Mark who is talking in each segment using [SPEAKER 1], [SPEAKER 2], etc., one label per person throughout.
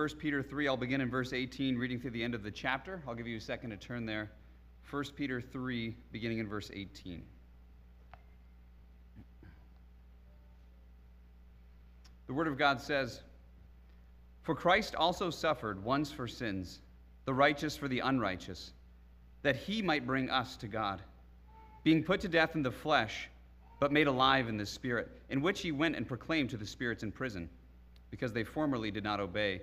[SPEAKER 1] 1 Peter 3. I'll begin in verse 18, reading through the end of the chapter. I'll give you a second to turn there. 1 Peter 3, beginning in verse 18. The Word of God says, For Christ also suffered once for sins, the righteous for the unrighteous, that he might bring us to God, being put to death in the flesh, but made alive in the Spirit, in which he went and proclaimed to the spirits in prison because they formerly did not obey,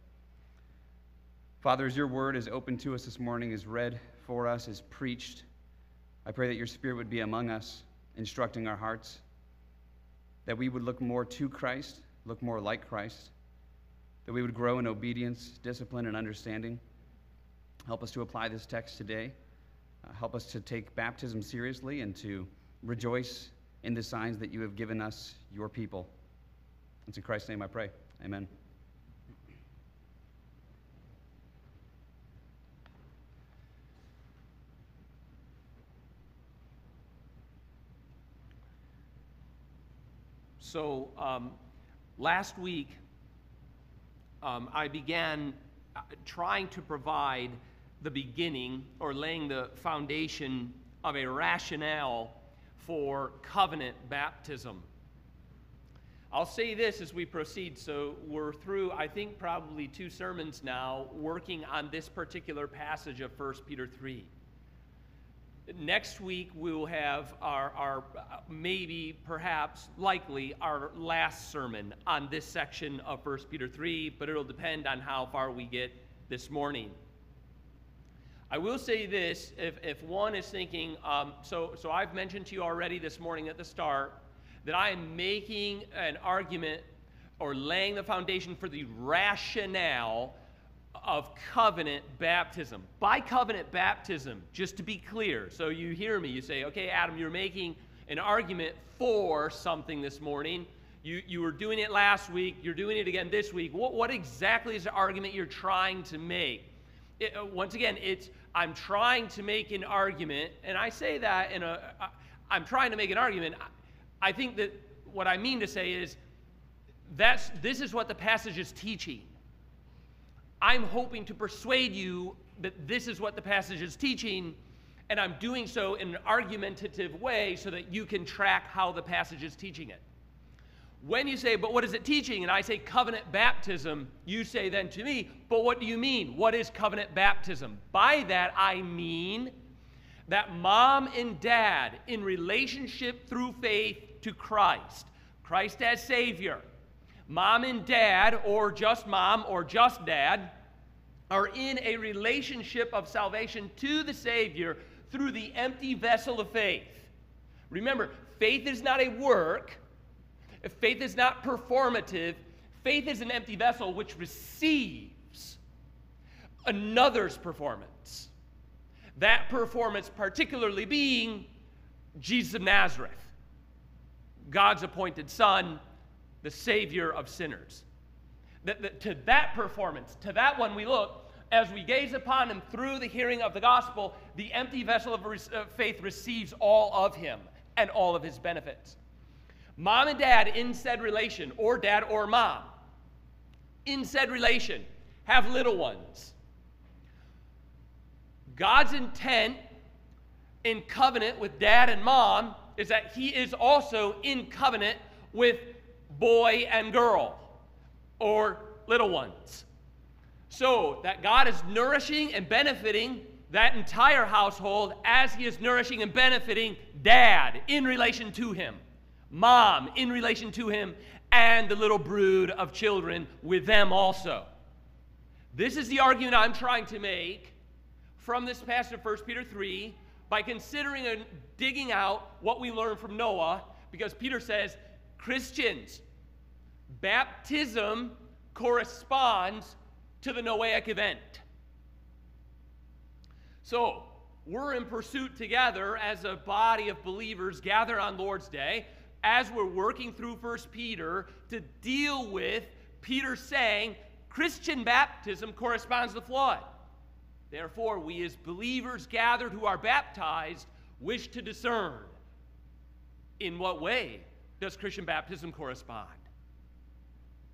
[SPEAKER 1] Father, as your word is open to us this morning, is read for us, is preached, I pray that your spirit would be among us, instructing our hearts, that we would look more to Christ, look more like Christ, that we would grow in obedience, discipline, and understanding. Help us to apply this text today. Uh, help us to take baptism seriously and to rejoice in the signs that you have given us, your people. It's in Christ's name I pray. Amen.
[SPEAKER 2] So um, last week, um, I began uh, trying to provide the beginning or laying the foundation of a rationale for covenant baptism. I'll say this as we proceed. So, we're through, I think, probably two sermons now working on this particular passage of 1 Peter 3 next week we will have our, our maybe perhaps likely our last sermon on this section of 1 peter 3 but it'll depend on how far we get this morning. I will say this if, if one is thinking um, so, so i've mentioned to you already this morning at the start that i am making an argument or laying the foundation for the rationale of covenant baptism. By covenant baptism, just to be clear, so you hear me, you say, okay, Adam, you're making an argument for something this morning. You, you were doing it last week, you're doing it again this week. What, what exactly is the argument you're trying to make? It, uh, once again, it's I'm trying to make an argument, and I say that in a uh, I'm trying to make an argument. I, I think that what I mean to say is that's this is what the passage is teaching. I'm hoping to persuade you that this is what the passage is teaching, and I'm doing so in an argumentative way so that you can track how the passage is teaching it. When you say, but what is it teaching? And I say covenant baptism, you say then to me, but what do you mean? What is covenant baptism? By that I mean that mom and dad, in relationship through faith to Christ, Christ as Savior, mom and dad, or just mom or just dad, are in a relationship of salvation to the Savior through the empty vessel of faith. Remember, faith is not a work, faith is not performative, faith is an empty vessel which receives another's performance. That performance, particularly being Jesus of Nazareth, God's appointed Son the Savior of sinners. That, that, to that performance, to that one we look, as we gaze upon him through the hearing of the gospel, the empty vessel of faith receives all of him and all of his benefits. Mom and dad in said relation, or dad or mom, in said relation, have little ones. God's intent in covenant with dad and mom is that he is also in covenant with boy and girl, or little ones. So that God is nourishing and benefiting that entire household as He is nourishing and benefiting dad in relation to him, mom in relation to him, and the little brood of children with them also. This is the argument I'm trying to make from this passage of 1 Peter 3 by considering and digging out what we learn from Noah, because Peter says Christians, baptism corresponds to the Noahic event. So, we're in pursuit together as a body of believers gathered on Lord's Day as we're working through First Peter to deal with Peter saying Christian baptism corresponds to the flood. Therefore, we as believers gathered who are baptized wish to discern in what way does Christian baptism correspond?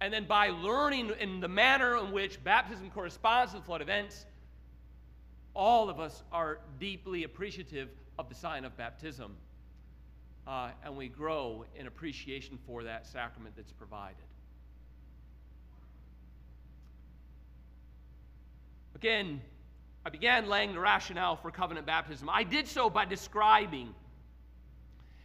[SPEAKER 2] And then by learning in the manner in which baptism corresponds to the flood events, all of us are deeply appreciative of the sign of baptism. Uh, and we grow in appreciation for that sacrament that's provided. Again, I began laying the rationale for covenant baptism. I did so by describing,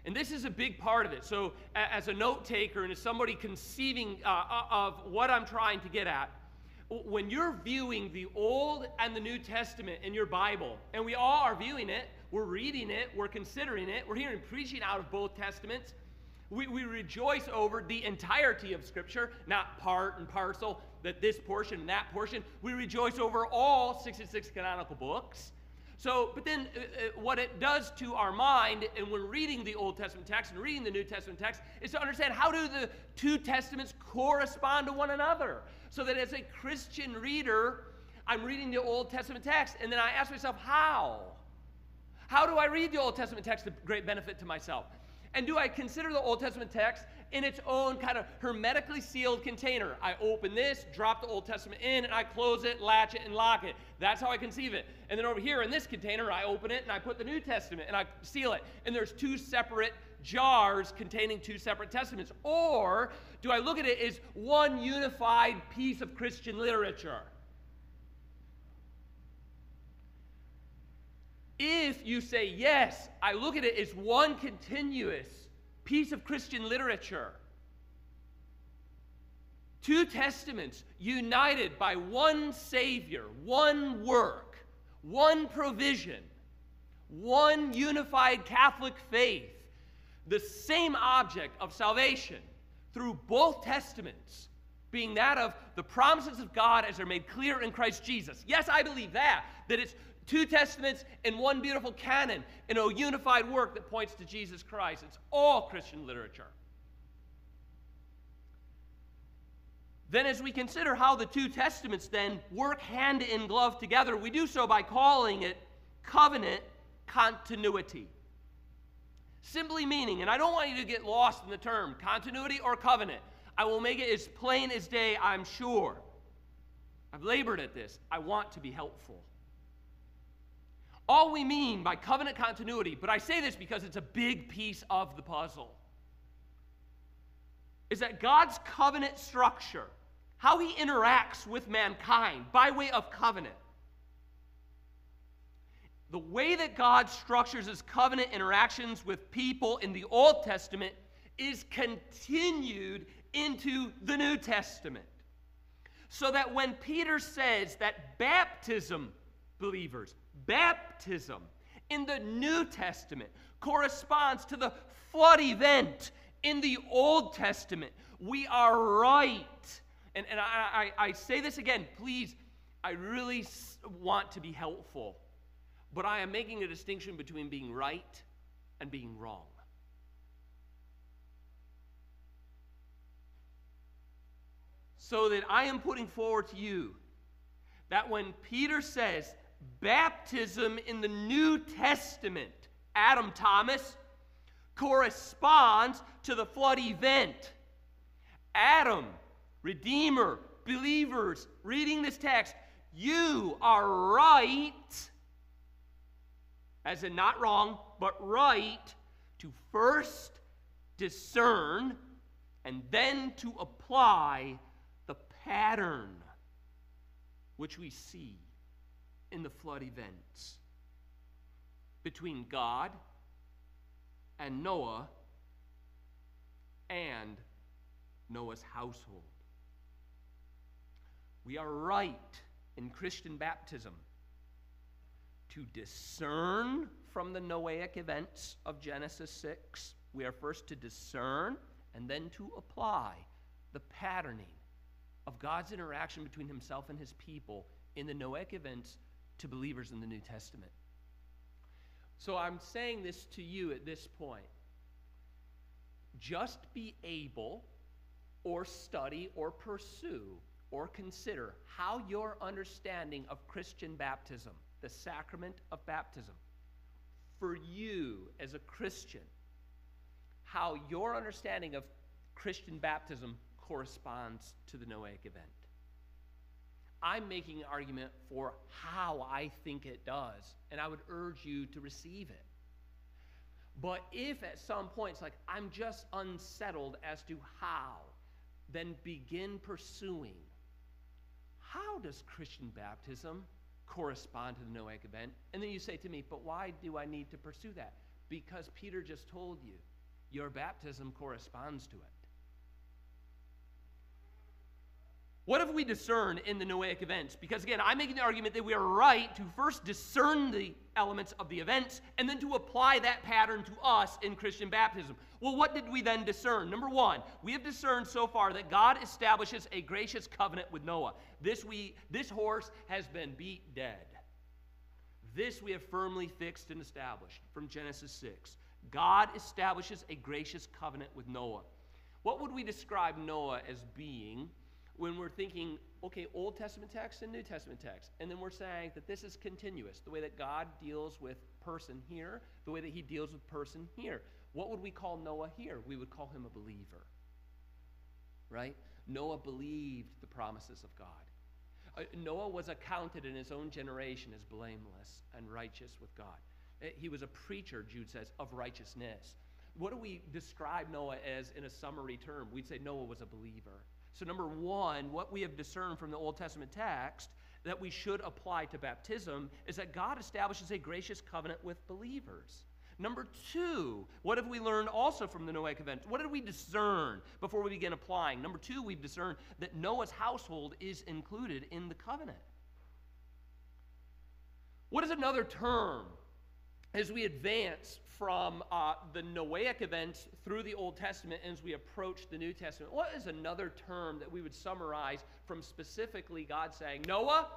[SPEAKER 2] and this is a big part of it. So, as a note taker and as somebody conceiving uh, uh, of what I'm trying to get at, when you're viewing the Old and the New Testament in your Bible, and we all are viewing it, we're reading it, we're considering it, we're hearing preaching out of both Testaments. We, we rejoice over the entirety of Scripture, not part and parcel, that this portion and that portion. We rejoice over all 66 canonical books. So, but then uh, uh, what it does to our mind, and when reading the Old Testament text and reading the New Testament text, is to understand how do the two testaments correspond to one another. So that as a Christian reader, I'm reading the Old Testament text, and then I ask myself, how? How do I read the Old Testament text to great benefit to myself? And do I consider the Old Testament text in its own kind of hermetically sealed container? I open this, drop the Old Testament in, and I close it, latch it, and lock it. That's how I conceive it. And then over here in this container, I open it and I put the New Testament and I seal it. And there's two separate jars containing two separate testaments? Or do I look at it as one unified piece of Christian literature? If you say yes, I look at it as one continuous piece of Christian literature. Two testaments united by one Savior, one work, one provision, one unified Catholic faith, the same object of salvation through both testaments being that of the promises of God as they're made clear in Christ Jesus. Yes, I believe that, that it's two testaments in one beautiful canon in a unified work that points to Jesus Christ. It's all Christian literature. Then, as we consider how the two testaments then work hand in glove together, we do so by calling it covenant continuity. Simply meaning, and I don't want you to get lost in the term continuity or covenant. I will make it as plain as day, I'm sure. I've labored at this. I want to be helpful all we mean by covenant continuity, but I say this because it's a big piece of the puzzle, is that God's covenant structure, how he interacts with mankind by way of covenant, the way that God structures his covenant interactions with people in the Old Testament is continued into the New Testament. So that when Peter says that baptism, believers, baptism in the New Testament corresponds to the flood event in the Old Testament. We are right. And, and I, I, I say this again, please, I really want to be helpful, but I am making a distinction between being right and being wrong. So that I am putting forward to you that when Peter says baptism in the New Testament, Adam Thomas, corresponds to the flood event. Adam, Redeemer, believers, reading this text, you are right, as in not wrong, but right, to first discern and then to apply the pattern which we see in the flood events between God and Noah and Noah's household. We are right in Christian baptism to discern from the Noahic events of Genesis 6. We are first to discern and then to apply the patterning of God's interaction between himself and his people in the Noahic events to believers in the New Testament. So I'm saying this to you at this point. Just be able, or study, or pursue, or consider how your understanding of Christian baptism, the sacrament of baptism, for you as a Christian, how your understanding of Christian baptism corresponds to the Noahic event. I'm making an argument for how I think it does, and I would urge you to receive it. But if at some point it's like, I'm just unsettled as to how, then begin pursuing. How does Christian baptism correspond to the Noahic event? And then you say to me, but why do I need to pursue that? Because Peter just told you, your baptism corresponds to it. What have we discerned in the Noahic events? Because again, I'm making the argument that we are right to first discern the elements of the events and then to apply that pattern to us in Christian baptism. Well, what did we then discern? Number one, we have discerned so far that God establishes a gracious covenant with Noah. This, we, this horse has been beat dead. This we have firmly fixed and established from Genesis 6. God establishes a gracious covenant with Noah. What would we describe Noah as being? When we're thinking, okay, Old Testament text and New Testament text, and then we're saying that this is continuous, the way that God deals with person here, the way that he deals with person here. What would we call Noah here? We would call him a believer. Right? Noah believed the promises of God. Uh, Noah was accounted in his own generation as blameless and righteous with God. Uh, he was a preacher, Jude says, of righteousness. What do we describe Noah as in a summary term? We'd say Noah was a believer. So, number one, what we have discerned from the Old Testament text that we should apply to baptism is that God establishes a gracious covenant with believers. Number two, what have we learned also from the Noahic event? What did we discern before we begin applying? Number two, we've discerned that Noah's household is included in the covenant. What is another term as we advance from uh, the Noahic events through the Old Testament as we approach the New Testament, what is another term that we would summarize from specifically God saying, Noah,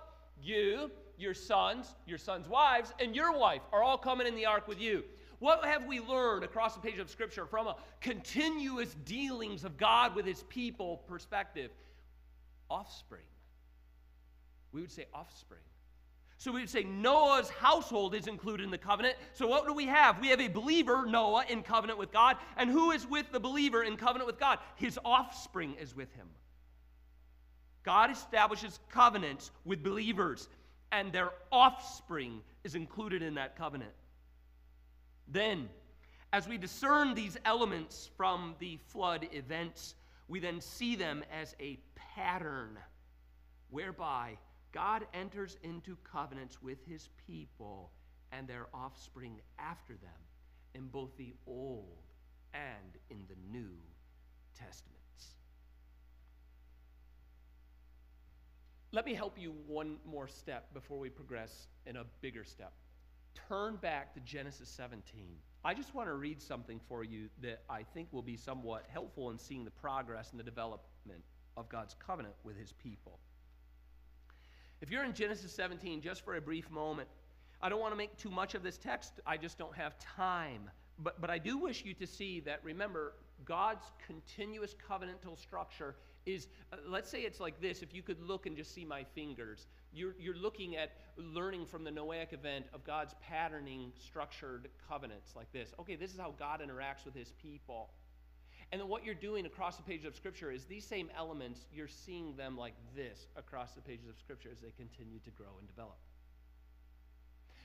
[SPEAKER 2] you, your sons, your sons' wives, and your wife are all coming in the ark with you? What have we learned across the page of Scripture from a continuous dealings of God with his people perspective? Offspring. We would say offspring. So we would say Noah's household is included in the covenant. So what do we have? We have a believer, Noah, in covenant with God. And who is with the believer in covenant with God? His offspring is with him. God establishes covenants with believers, and their offspring is included in that covenant. Then, as we discern these elements from the flood events, we then see them as a pattern whereby God enters into covenants with his people and their offspring after them in both the Old and in the New Testaments. Let me help you one more step before we progress in a bigger step. Turn back to Genesis 17. I just want to read something for you that I think will be somewhat helpful in seeing the progress and the development of God's covenant with his people. If you're in Genesis 17, just for a brief moment, I don't want to make too much of this text. I just don't have time. But, but I do wish you to see that, remember, God's continuous covenantal structure is, uh, let's say it's like this. If you could look and just see my fingers, you're, you're looking at learning from the Noahic event of God's patterning structured covenants like this. Okay, this is how God interacts with his people. And then what you're doing across the pages of Scripture is these same elements, you're seeing them like this across the pages of Scripture as they continue to grow and develop.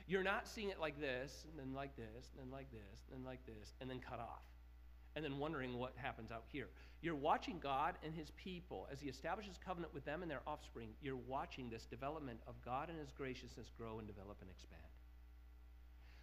[SPEAKER 2] You're not seeing it like this, and then like this, and then like this, and then like this, and then cut off. And then wondering what happens out here. You're watching God and his people as he establishes covenant with them and their offspring. You're watching this development of God and his graciousness grow and develop and expand.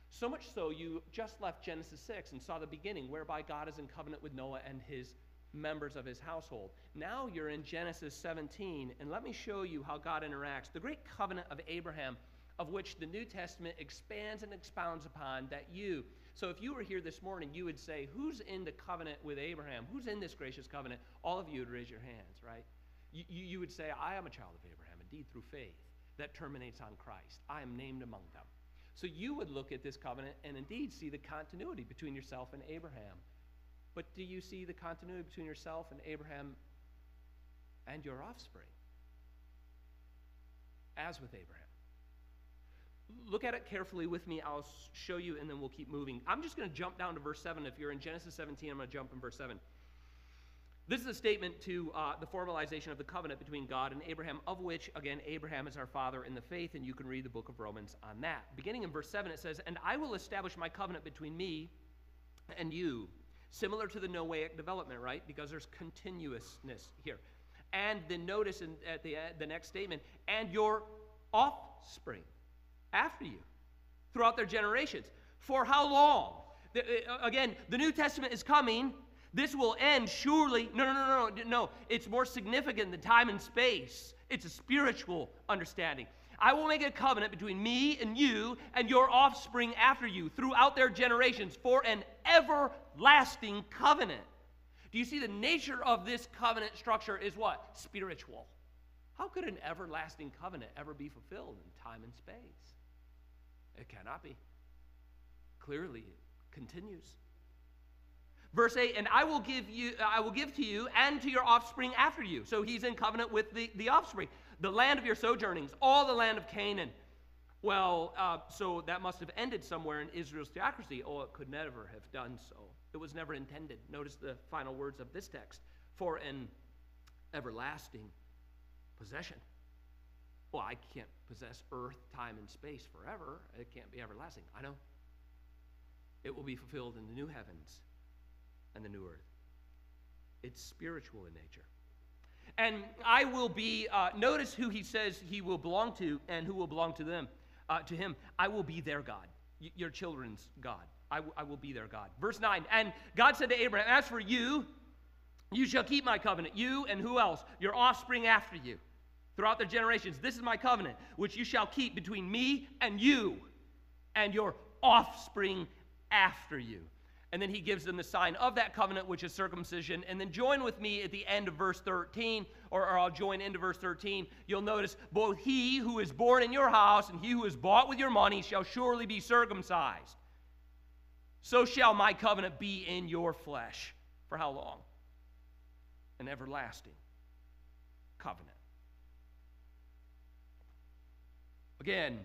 [SPEAKER 2] So much so, you just left Genesis 6 and saw the beginning, whereby God is in covenant with Noah and his members of his household. Now you're in Genesis 17, and let me show you how God interacts. The great covenant of Abraham, of which the New Testament expands and expounds upon, that you, so if you were here this morning, you would say, Who's in the covenant with Abraham? Who's in this gracious covenant? All of you would raise your hands, right? You, you, would say, I am a child of Abraham, indeed, through faith. that terminates on Christ. I am named among them. So you would look at this covenant and indeed see the continuity between yourself and Abraham. But do you see the continuity between yourself and Abraham and your offspring? As with Abraham. Look at it carefully with me. I'll show you and then we'll keep moving. I'm just going to jump down to verse 7. If you're in Genesis 17, I'm going to jump in verse 7. This is a statement to uh, the formalization of the covenant between God and Abraham, of which, again, Abraham is our father in the faith, and you can read the book of Romans on that. Beginning in verse 7, it says, And I will establish my covenant between me and you. Similar to the Noahic development, right? Because there's continuousness here. And then notice in, at the, uh, the next statement, and your offspring after you throughout their generations. For how long? The, uh, again, the New Testament is coming this will end surely. No, no, no, no, no. It's more significant than time and space. It's a spiritual understanding. I will make a covenant between me and you and your offspring after you throughout their generations for an everlasting covenant. Do you see the nature of this covenant structure is what? Spiritual. How could an everlasting covenant ever be fulfilled in time and space? It cannot be. Clearly, it continues. Verse 8, and I will give you, I will give to you and to your offspring after you. So he's in covenant with the, the offspring. The land of your sojournings, all the land of Canaan. Well, uh, so that must have ended somewhere in Israel's theocracy. Oh, it could never have done so. It was never intended. Notice the final words of this text for an everlasting possession. Well, I can't possess earth, time, and space forever. It can't be everlasting. I know. It will be fulfilled in the new heavens and the new earth. It's spiritual in nature. And I will be, uh, notice who he says he will belong to and who will belong to them, uh, to him. I will be their God, y- your children's God. I, w- I will be their God. Verse 9, and God said to Abraham, As for you, you shall keep my covenant, you and who else? Your offspring after you, throughout their generations. This is my covenant, which you shall keep between me and you and your offspring after you. And then he gives them the sign of that covenant, which is circumcision. And then join with me at the end of verse 13, or, or, I'll join into verse 13. You'll notice both he who is born in your house and he who is bought with your money shall surely be circumcised. So shall my covenant be in your flesh. For how long? An everlasting covenant. Again,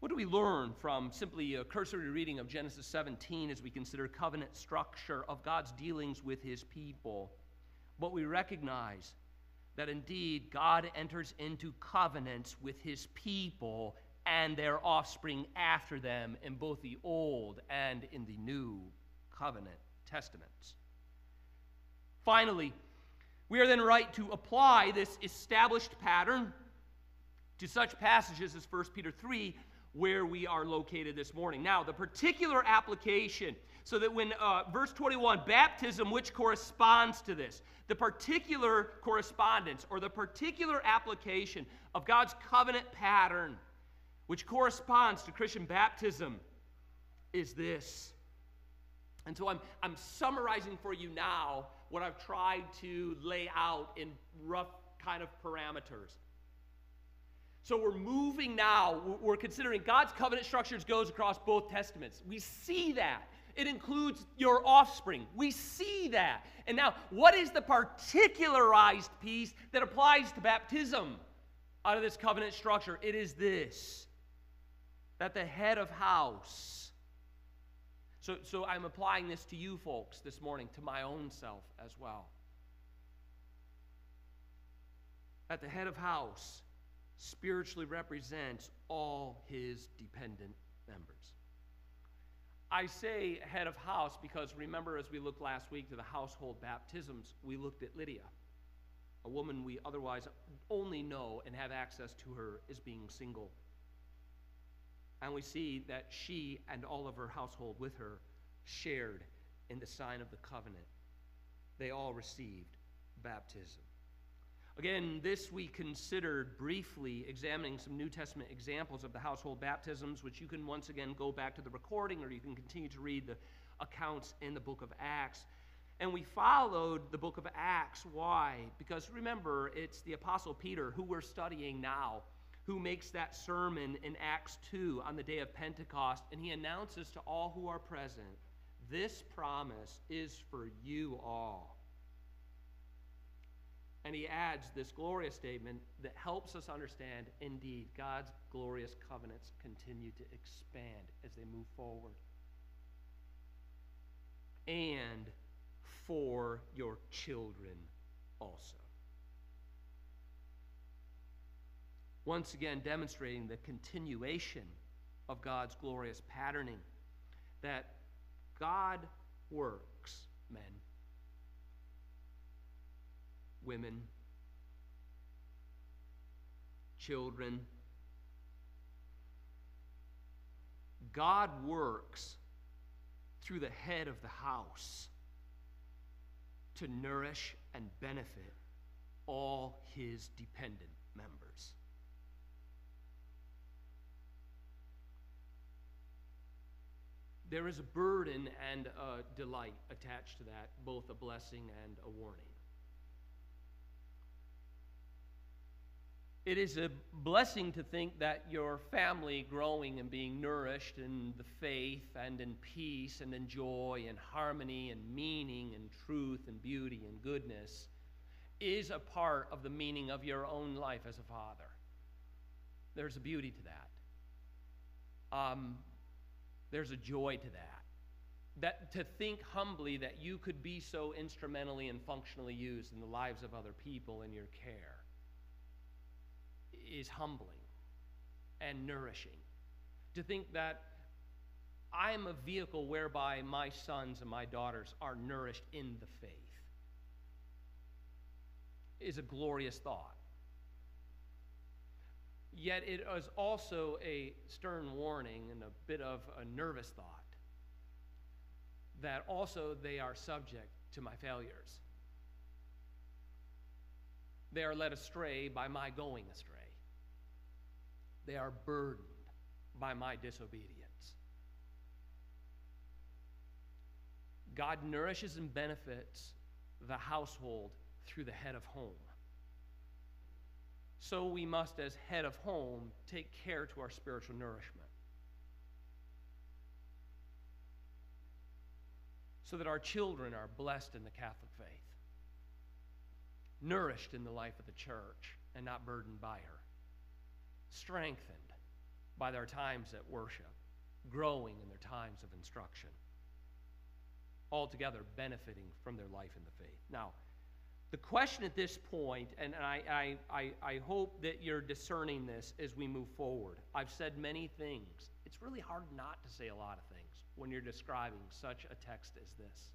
[SPEAKER 2] what do we learn from simply a cursory reading of Genesis 17 as we consider covenant structure of God's dealings with his people? But we recognize that indeed God enters into covenants with his people and their offspring after them in both the Old and in the New Covenant Testaments. Finally, we are then right to apply this established pattern to such passages as 1 Peter 3 where we are located this morning. Now, the particular application, so that when uh, verse 21, baptism, which corresponds to this, the particular correspondence or the particular application of God's covenant pattern, which corresponds to Christian baptism, is this. And so I'm, I'm summarizing for you now what I've tried to lay out in rough kind of parameters. So we're moving now. We're considering God's covenant structures goes across both testaments. We see that. It includes your offspring. We see that. And now, what is the particularized piece that applies to baptism out of this covenant structure? It is this that the head of house. So, so I'm applying this to you folks this morning, to my own self as well. At the head of house spiritually represents all his dependent members. I say head of house because remember, as we looked last week to the household baptisms, we looked at Lydia, a woman we otherwise only know and have access to her as being single. And we see that she and all of her household with her shared in the sign of the covenant. They all received baptism. Again, this we considered briefly examining some New Testament examples of the household baptisms, which you can once again go back to the recording or you can continue to read the accounts in the book of Acts. And we followed the book of Acts. Why? Because remember, it's the Apostle Peter who we're studying now who makes that sermon in Acts 2 on the day of Pentecost, and he announces to all who are present this promise is for you all. And he adds this glorious statement that helps us understand indeed, God's glorious covenants continue to expand as they move forward. And for your children also. Once again, demonstrating the continuation of God's glorious patterning that God works, men, women, children. God works through the head of the house to nourish and benefit all his dependent members. There is a burden and a delight attached to that, both a blessing and a warning. It is a blessing to think that your family growing and being nourished in the faith and in peace and in joy and harmony and meaning and truth and beauty and goodness is a part of the meaning of your own life as a father. There's a beauty to that. Um, there's a joy to that. That to think humbly that you could be so instrumentally and functionally used in the lives of other people in your care is humbling and nourishing. To think that I am a vehicle whereby my sons and my daughters are nourished in the faith is a glorious thought. Yet it is also a stern warning and a bit of a nervous thought that also they are subject to my failures. They are led astray by my going astray. They are burdened by my disobedience. God nourishes and benefits the household through the head of home. So we must, as head of home, take care to our spiritual nourishment. So that our children are blessed in the Catholic faith, nourished in the life of the church, and not burdened by her strengthened by their times at worship, growing in their times of instruction, altogether benefiting from their life in the faith. Now, the question at this point, and I, I, I, hope that you're discerning this as we move forward. I've said many things. It's really hard not to say a lot of things when you're describing such a text as this.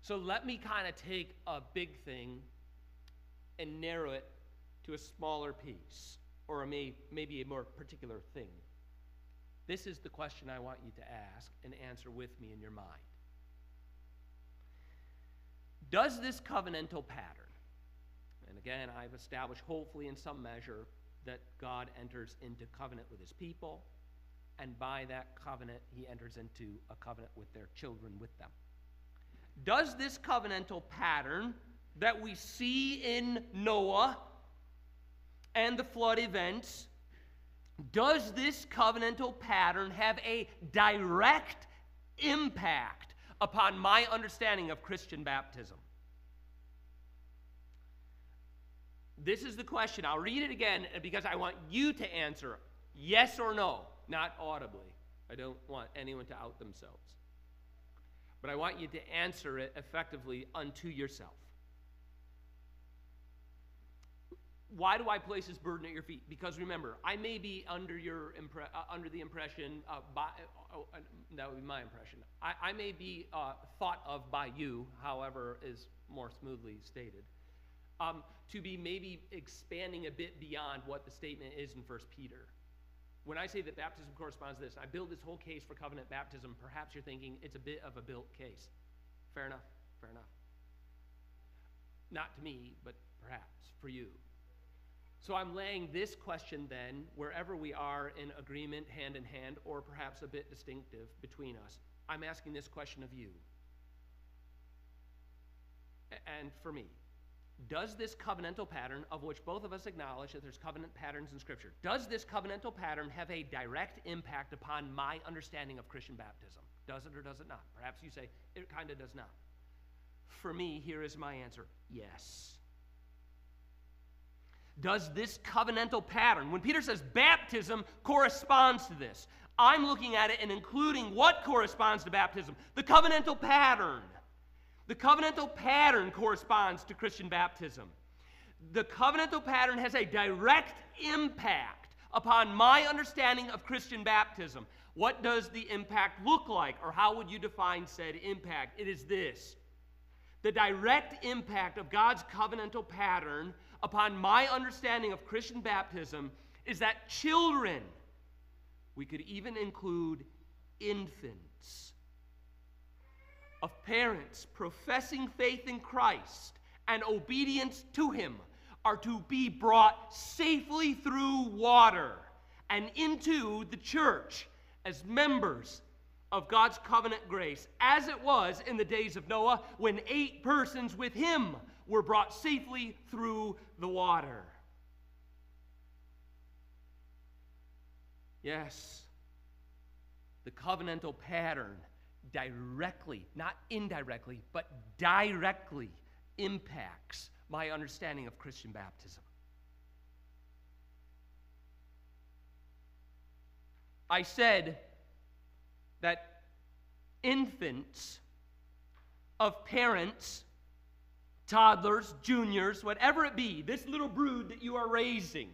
[SPEAKER 2] So let me kind of take a big thing and narrow it to a smaller piece or a may, maybe a more particular thing? This is the question I want you to ask and answer with me in your mind. Does this covenantal pattern, and again, I've established hopefully in some measure that God enters into covenant with his people, and by that covenant, he enters into a covenant with their children with them. Does this covenantal pattern that we see in Noah and the flood events, does this covenantal pattern have a direct impact upon my understanding of Christian baptism? This is the question. I'll read it again because I want you to answer yes or no, not audibly. I don't want anyone to out themselves. But I want you to answer it effectively unto yourself. Why do I place this burden at your feet? Because remember, I may be under your impre- uh, under the impression uh, by uh, uh, that would be my impression. I, I may be uh, thought of by you, however, is more smoothly stated, um, to be maybe expanding a bit beyond what the statement is in First Peter. When I say that baptism corresponds to this, I build this whole case for covenant baptism. Perhaps you're thinking it's a bit of a built case. Fair enough. Fair enough. Not to me, but perhaps for you. So I'm laying this question then, wherever we are in agreement, hand in hand, or perhaps a bit distinctive between us. I'm asking this question of you and for me. does this covenantal pattern, of which both of us acknowledge that there's covenant patterns in Scripture, does this covenantal pattern have a direct impact upon my understanding of Christian baptism? Does it or does it not? Perhaps you say, it kind of does not. For me, here is my answer yes. Does this covenantal pattern, when Peter says baptism corresponds to this, I'm looking at it and including what corresponds to baptism? The covenantal pattern. The covenantal pattern corresponds to Christian baptism. The covenantal pattern has a direct impact upon my understanding of Christian baptism. What does the impact look like, or how would you define said impact? It is this the direct impact of God's covenantal pattern upon my understanding of Christian baptism is that children, we could even include infants, of parents professing faith in Christ and obedience to Him are to be brought safely through water and into the church as members of God's covenant grace, as it was in the days of Noah when eight persons with him were brought safely through the water. Yes, the covenantal pattern directly, not indirectly, but directly impacts my understanding of Christian baptism. I said that infants of parents, toddlers, juniors, whatever it be, this little brood that you are raising,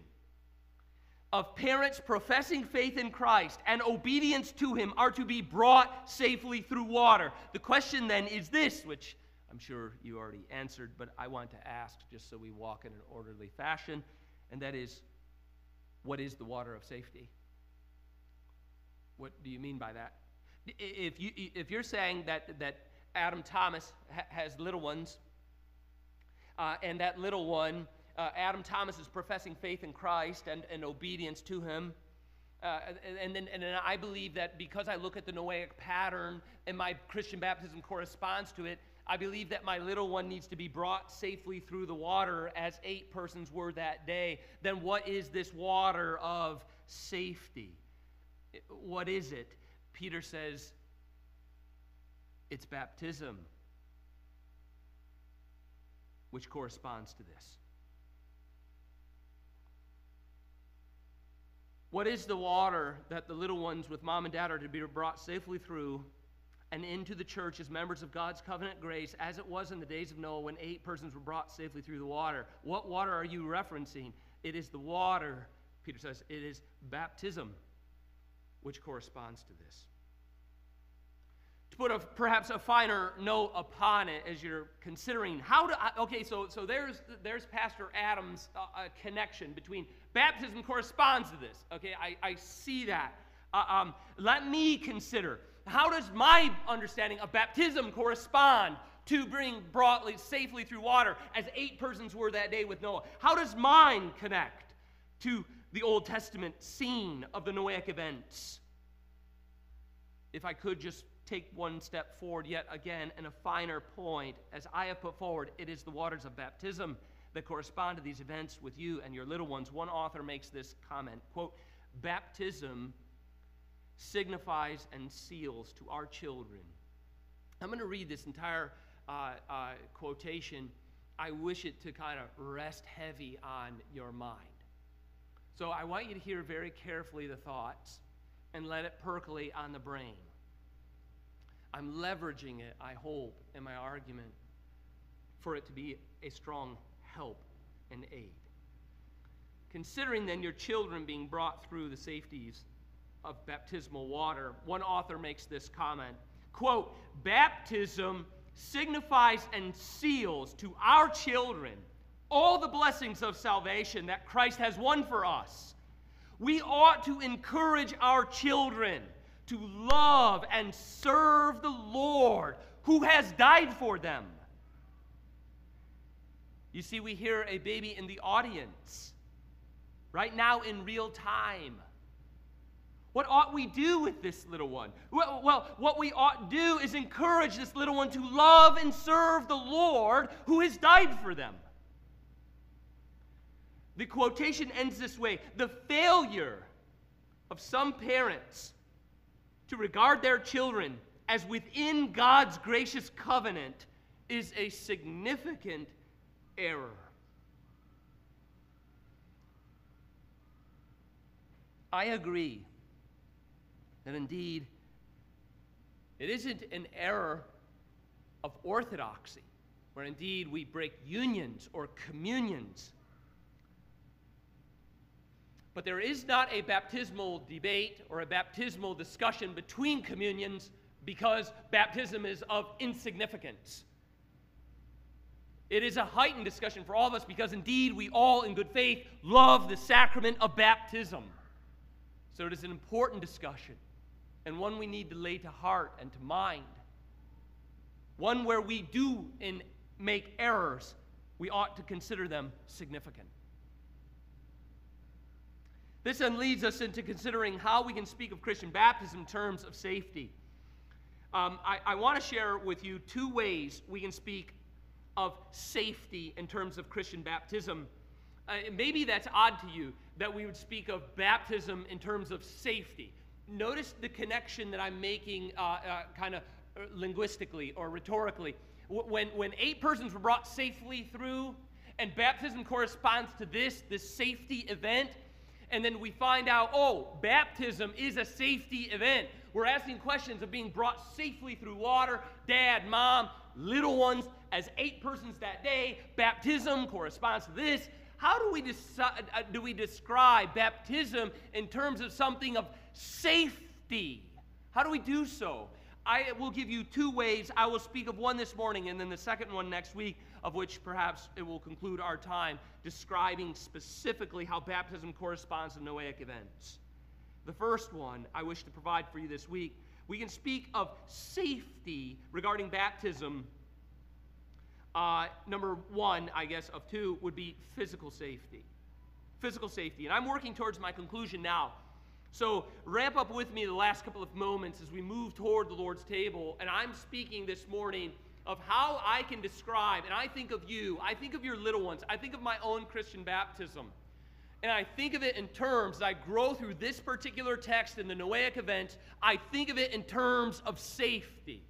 [SPEAKER 2] of parents professing faith in Christ and obedience to Him are to be brought safely through water. The question then is this, which I'm sure you already answered, but I want to ask just so we walk in an orderly fashion, and that is what is the water of safety? What do you mean by that? If, you, if you're saying that, that Adam Thomas ha- has little ones, uh, and that little one, uh, Adam Thomas is professing faith in Christ and, and obedience to him, uh, and, then, and then I believe that because I look at the Noahic pattern and my Christian baptism corresponds to it, I believe that my little one needs to be brought safely through the water as eight persons were that day. Then what is this water of safety? What is it? Peter says it's baptism, which corresponds to this. What is the water that the little ones with mom and dad are to be brought safely through and into the church as members of God's covenant grace, as it was in the days of Noah when eight persons were brought safely through the water? What water are you referencing? It is the water, Peter says, it is baptism which corresponds to this. To put a, perhaps a finer note upon it as you're considering how to, okay, so, so there's, there's Pastor Adams' uh, uh, connection between baptism corresponds to this. Okay, I, I see that. Uh, um, let me consider how does my understanding of baptism correspond to bring broadly safely through water as eight persons were that day with Noah? How does mine connect to the Old Testament scene of the Noahic events. If I could just take one step forward yet again and a finer point, as I have put forward, it is the waters of baptism that correspond to these events with you and your little ones. One author makes this comment quote, Baptism signifies and seals to our children. I'm going to read this entire uh, uh, quotation. I wish it to kind of rest heavy on your mind. So I want you to hear very carefully the thoughts and let it percolate on the brain. I'm leveraging it, I hope, in my argument for it to be a strong help and aid. Considering then your children being brought through the safeties of baptismal water, one author makes this comment quote, baptism signifies and seals to our children all the blessings of salvation that Christ has won for us. We ought to encourage our children to love and serve the Lord who has died for them. You see, we hear a baby in the audience right now in real time. What ought we do with this little one? Well, what we ought to do is encourage this little one to love and serve the Lord who has died for them. The quotation ends this way The failure of some parents to regard their children as within God's gracious covenant is a significant error. I agree that indeed it isn't an error of orthodoxy, where indeed we break unions or communions. But there is not a baptismal debate or a baptismal discussion between communions because baptism is of insignificance. It is a heightened discussion for all of us because indeed we all, in good faith, love the sacrament of baptism. So it is an important discussion and one we need to lay to heart and to mind. One where we do in, make errors, we ought to consider them significant. This then leads us into considering how we can speak of Christian baptism in terms of safety. Um, I, I want to share with you two ways we can speak of safety in terms of Christian baptism. Uh, maybe that's odd to you that we would speak of baptism in terms of safety. Notice the connection that I'm making uh, uh, kind of uh, linguistically or rhetorically. When, when eight persons were brought safely through, and baptism corresponds to this, this safety event, and then we find out, oh, baptism is a safety event. We're asking questions of being brought safely through water, dad, mom, little ones, as eight persons that day. Baptism corresponds to this. How do we, decide, uh, do we describe baptism in terms of something of safety? How do we do so? I will give you two ways. I will speak of one this morning and then the second one next week, of which perhaps it will conclude our time describing specifically how baptism corresponds to Noahic events. The first one I wish to provide for you this week, we can speak of safety regarding baptism. Uh, number one, I guess, of two would be physical safety. Physical safety. And I'm working towards my conclusion now. So, ramp up with me the last couple of moments as we move toward the Lord's table. And I'm speaking this morning of how I can describe, and I think of you, I think of your little ones, I think of my own Christian baptism. And I think of it in terms, as I grow through this particular text in the Noahic event, I think of it in terms of safety.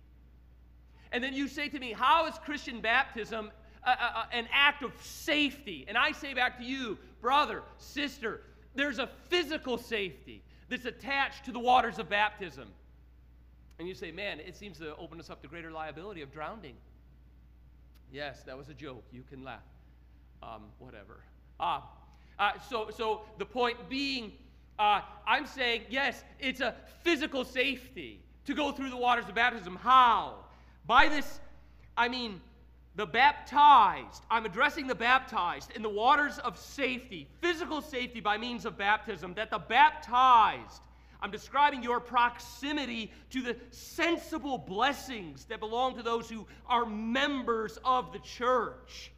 [SPEAKER 2] And then you say to me, How is Christian baptism a, a, an act of safety? And I say back to you, brother, sister, there's a physical safety that's attached to the waters of baptism. And you say, man, it seems to open us up to greater liability of drowning. Yes, that was a joke. You can laugh. Um, whatever. Ah, uh, so, so the point being, uh, I'm saying, yes, it's a physical safety to go through the waters of baptism. How? By this, I mean, the baptized, I'm addressing the baptized in the waters of safety, physical safety by means of baptism, that the baptized, I'm describing your proximity to the sensible blessings that belong to those who are members of the church.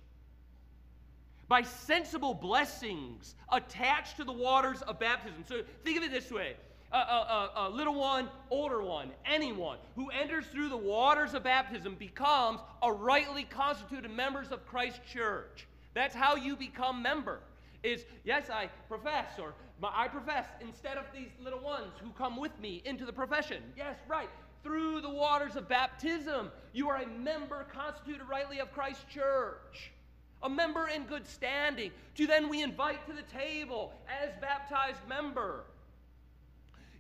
[SPEAKER 2] By sensible blessings attached to the waters of baptism. So think of it this way a, a, a, little one, older one, anyone who enters through the waters of baptism becomes a rightly constituted members of Christ's church. That's how you become member. Is yes, I profess, or I profess instead of these little ones who come with me into the profession. Yes, right. Through the waters of baptism, you are a member constituted rightly of Christ's church a member in good standing, to then we invite to the table as baptized member.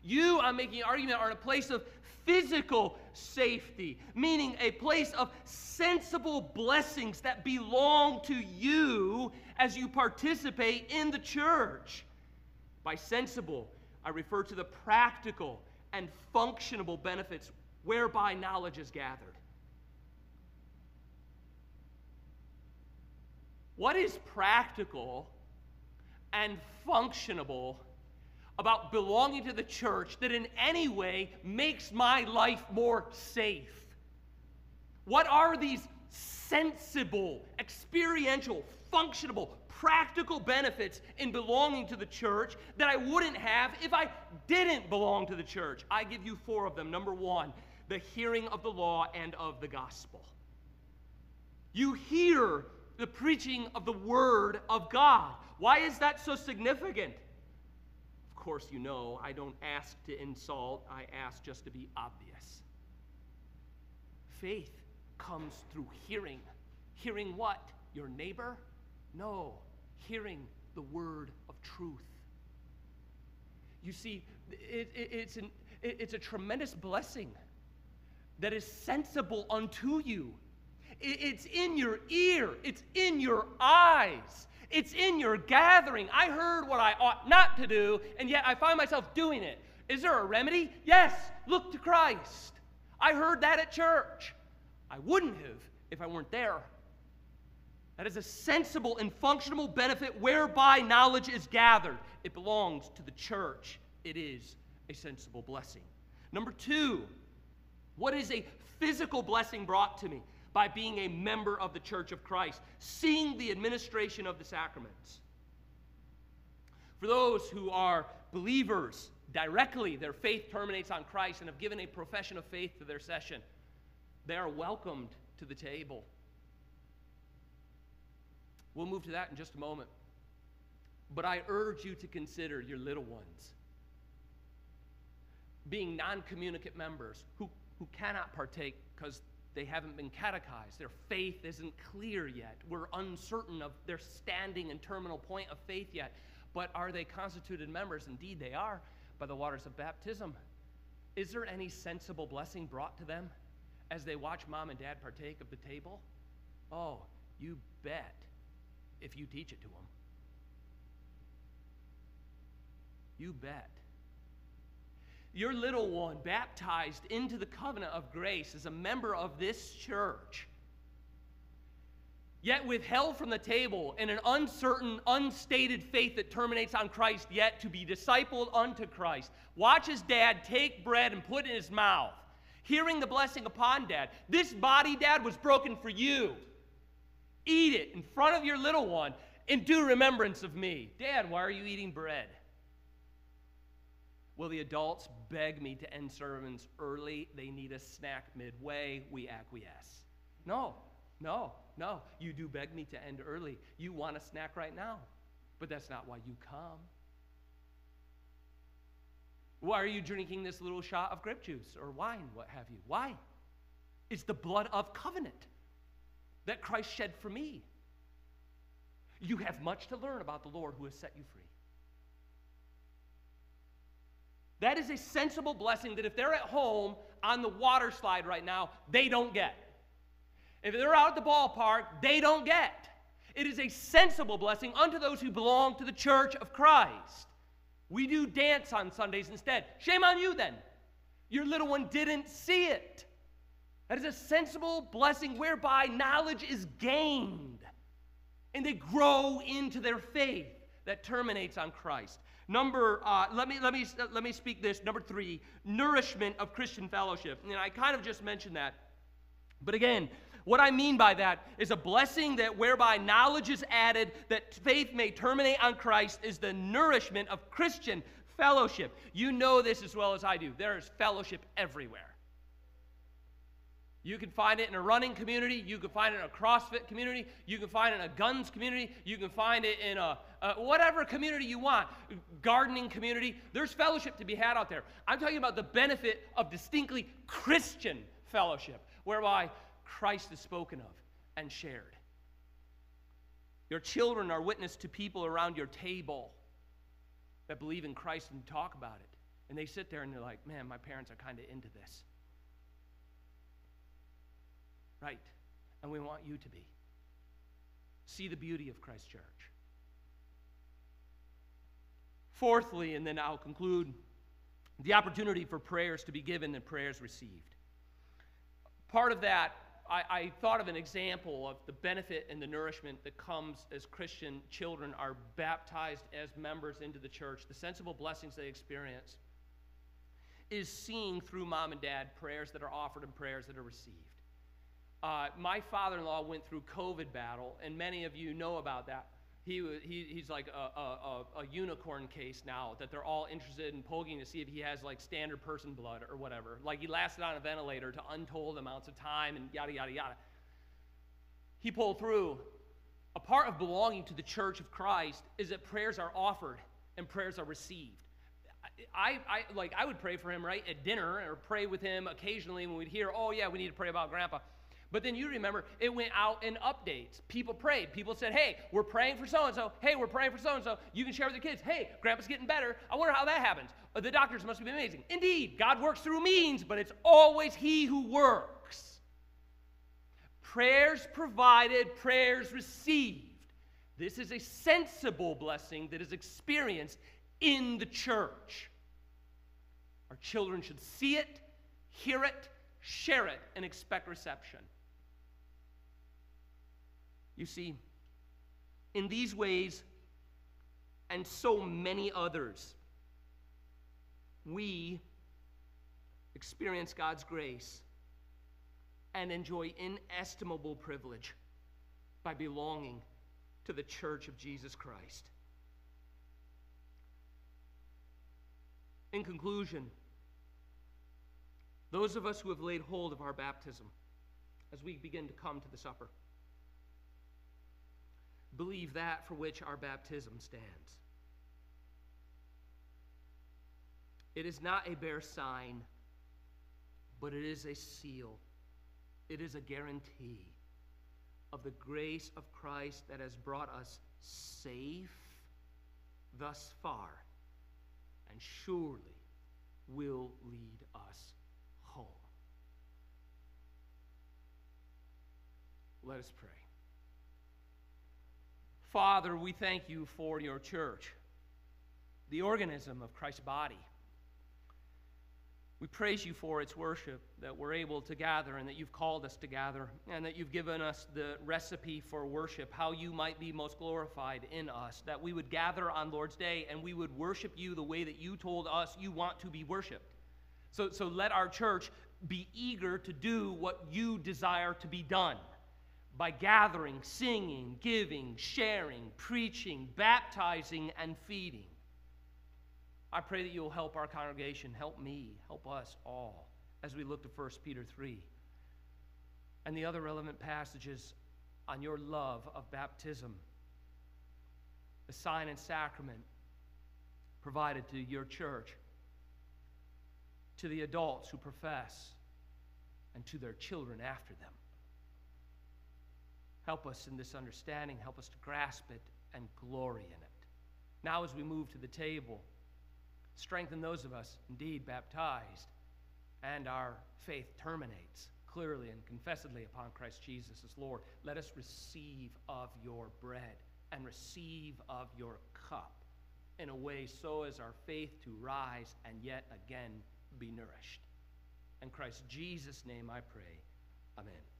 [SPEAKER 2] You, I'm making an argument, are in a place of physical safety, meaning a place of sensible blessings that belong to you as you participate in the church. By sensible, I refer to the practical and functionable benefits whereby knowledge is gathered. What is practical and functionable about belonging to the church that in any way makes my life more safe? What are these sensible, experiential, functionable, practical benefits in belonging to the church that I wouldn't have if I didn't belong to the church? I give you four of them. Number one, the hearing of the law and of the gospel. You hear the preaching of the Word of God. Why is that so significant? Of course, you know, I don't ask to insult, I ask just to be obvious. Faith comes through hearing. Hearing what? Your neighbor? No, hearing the word of truth. You see, it, it, it's, an, it, it's a tremendous blessing that is sensible unto you. it's in your ear, it's in your eyes, it's in your gathering. I heard what I ought not to do, and yet I find myself doing it. Is there a remedy? Yes, look to Christ. I heard that at church. I wouldn't have if I weren't there. That is a sensible and functional benefit whereby knowledge is gathered. It belongs to the church. It is a sensible blessing. Number two, what is a physical blessing brought to me? By being a member of the church of Christ, seeing the administration of the sacraments. For those who are believers directly, their faith terminates on Christ and have given a profession of faith to their session, they are welcomed to the table. We'll move to that in just a moment. But I urge you to consider your little ones being non communicant members who, who cannot partake because they haven't been catechized. Their faith isn't clear yet. We're uncertain of their standing and terminal point of faith yet. But are they constituted members? Indeed, they are by the waters of baptism. Is there any sensible blessing brought to them as they watch mom and dad partake of the table? Oh, you bet if you teach it to them. You bet. Your little one, baptized into the covenant of grace, is a member of this church, yet withheld from the table in an uncertain, unstated faith that terminates on Christ, yet to be discipled unto Christ. Watch his dad take bread and put it in his mouth, hearing the blessing upon dad. This body, dad, was broken for you. Eat it in front of your little one in due remembrance of me. Dad, why are you eating bread? Will the adults beg me to end sermons early? They need a snack midway. We acquiesce. No, no, no. You do beg me to end early. You want a snack right now, but that's not why you come. Why are you drinking this little shot of grape juice or wine, what have you? Why? It's the blood of covenant that Christ shed for me. You have much to learn about the Lord who has set you free. That is a sensible blessing that if they're at home on the water slide right now, they don't get. If they're out at the ballpark, they don't get. It is a sensible blessing unto those who belong to the church of Christ. We do dance on Sundays instead. Shame on you then. Your little one didn't see it. That is a sensible blessing whereby knowledge is gained and they grow into their faith that terminates on Christ. Number, uh, let, me, let, me, let me speak this. Number three, nourishment of Christian fellowship. And I kind of just mentioned that. But again, what I mean by that is a blessing that whereby knowledge is added, that faith may terminate on Christ, is the nourishment of Christian fellowship. You know this as well as I do. There is fellowship everywhere. You can find it in a running community. You can find it in a CrossFit community. You can find it in a guns community. You can find it in a, a, whatever community you want, gardening community. There's fellowship to be had out there. I'm talking about the benefit of distinctly Christian fellowship, whereby Christ is spoken of and shared. Your children are witness to people around your table that believe in Christ and talk about it. And they sit there and they're like, man, my parents are kind of into this right? And we want you to be. See the beauty of Christ Church. Fourthly, and then I'll conclude, the opportunity for prayers to be given and prayers received. Part of that, I, I, thought of an example of the benefit and the nourishment that comes as Christian children are baptized as members into the church, the sensible blessings they experience, is seeing through mom and dad prayers that are offered and prayers that are received. Uh, my father in law went through COVID battle, and many of you know about that. He, he, he's like a, a, a, unicorn case now that they're all interested in poking to see if he has like standard person blood or whatever. Like he lasted on a ventilator to untold amounts of time and yada, yada, yada. He pulled through, A part of belonging to the church of Christ is that prayers are offered and prayers are received. I, I like I would pray for him right at dinner or pray with him occasionally when we'd hear, oh yeah, we need to pray about grandpa. But then you remember it went out in updates. People prayed. People said, hey, we're praying for so and so. Hey, we're praying for so and so. You can share with the kids. Hey, grandpa's getting better. I wonder how that happens. Uh, the doctors must be amazing. Indeed, God works through means, but it's always He who works. Prayers provided, prayers received. This is a sensible blessing that is experienced in the church. Our children should see it, hear it, share it, and expect reception. You see, in these ways and so many others, we experience God's grace and enjoy inestimable privilege by belonging to the church of Jesus Christ. In conclusion, those of us who have laid hold of our baptism as we begin to come to the supper, believe that for which our baptism stands. It is not a bare sign, but it is a seal. It is a guarantee of the grace of Christ that has brought us safe thus far and surely will lead us home. Let us pray. Father, we thank you for your church, the organism of Christ's body. We praise you for its worship, that we're able to gather and that you've called us to gather, and that you've given us the recipe for worship, how you might be most glorified in us, that we would gather on Lord's Day and we would worship you the way that you told us you want to be worshiped. So, so let our church be eager to do what you desire to be done by gathering, singing, giving, sharing, preaching, baptizing, and feeding. I pray that you'll help our congregation, help me, help us all as we look to 1 Peter 3 and the other relevant passages on your love of baptism, the sign and sacrament provided to your church, to the adults who profess, and to their children after them. Help us in this understanding. Help us to grasp it and glory in it. Now, as we move to the table, strengthen those of us indeed baptized, and our faith terminates clearly and confessedly upon Christ Jesus as Lord. Let us receive of your bread and receive of your cup in a way so as our faith to rise and yet again be nourished. In Christ Jesus' name I pray. Amen.